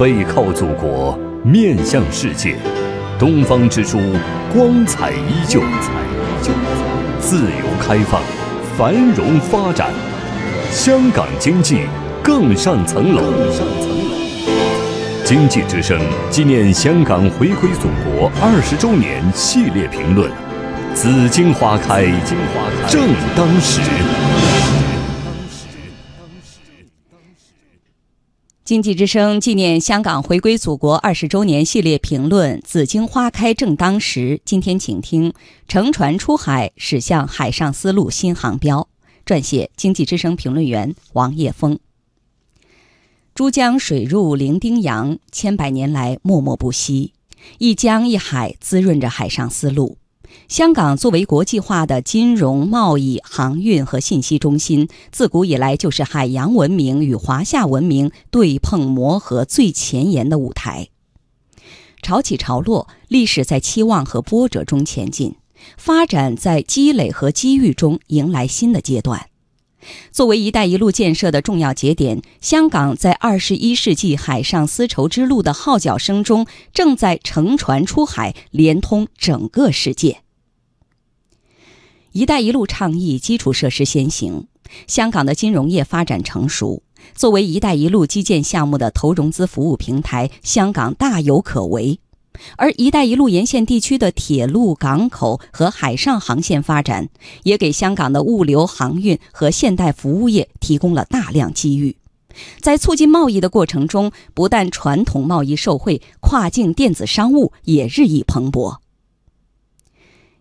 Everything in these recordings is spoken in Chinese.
背靠祖国，面向世界，东方之珠光彩依旧，彩依旧自由开放，繁荣发展，香港经济更上层楼。经济之声纪念香港回归祖国二十周年系列评论：紫荆花开正当时。经济之声纪念香港回归祖国二十周年系列评论：紫荆花开正当时。今天请听：乘船出海驶向海上丝路新航标。撰写：经济之声评论员王叶峰。珠江水入伶仃洋，千百年来默默不息，一江一海滋润着海上丝路。香港作为国际化的金融、贸易、航运和信息中心，自古以来就是海洋文明与华夏文明对碰磨合最前沿的舞台。潮起潮落，历史在期望和波折中前进，发展在积累和机遇中迎来新的阶段。作为“一带一路”建设的重要节点，香港在二十一世纪海上丝绸之路的号角声中，正在乘船出海，连通整个世界。“一带一路”倡议基础设施先行，香港的金融业发展成熟。作为“一带一路”基建项目的投融资服务平台，香港大有可为。而“一带一路”沿线地区的铁路、港口和海上航线发展，也给香港的物流、航运和现代服务业提供了大量机遇。在促进贸易的过程中，不但传统贸易受惠，跨境电子商务也日益蓬勃。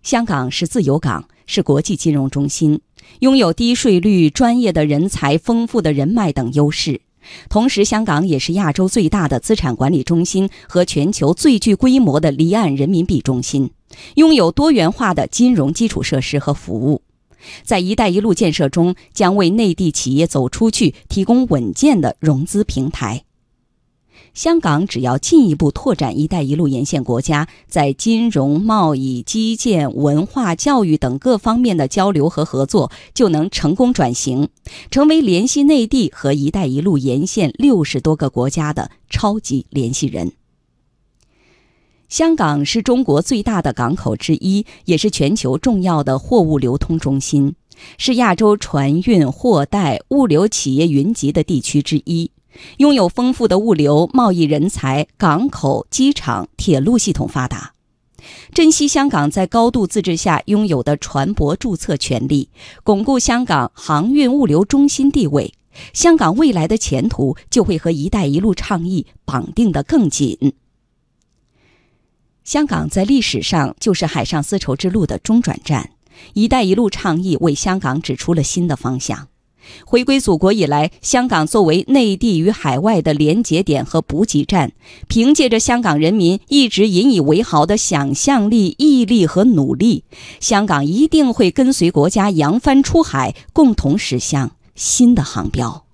香港是自由港，是国际金融中心，拥有低税率、专业的人才、丰富的人脉等优势。同时，香港也是亚洲最大的资产管理中心和全球最具规模的离岸人民币中心，拥有多元化的金融基础设施和服务，在“一带一路”建设中，将为内地企业走出去提供稳健的融资平台。香港只要进一步拓展“一带一路”沿线国家在金融、贸易、基建、文化、教育等各方面的交流和合作，就能成功转型，成为联系内地和“一带一路”沿线六十多个国家的超级联系人。香港是中国最大的港口之一，也是全球重要的货物流通中心，是亚洲船运、货代、物流企业云集的地区之一。拥有丰富的物流、贸易人才，港口、机场、铁路系统发达，珍惜香港在高度自治下拥有的船舶注册权利，巩固香港航运物流中心地位，香港未来的前途就会和“一带一路”倡议绑定得更紧。香港在历史上就是海上丝绸之路的中转站，“一带一路”倡议为香港指出了新的方向。回归祖国以来，香港作为内地与海外的连接点和补给站，凭借着香港人民一直引以为豪的想象力、毅力和努力，香港一定会跟随国家扬帆出海，共同驶向新的航标。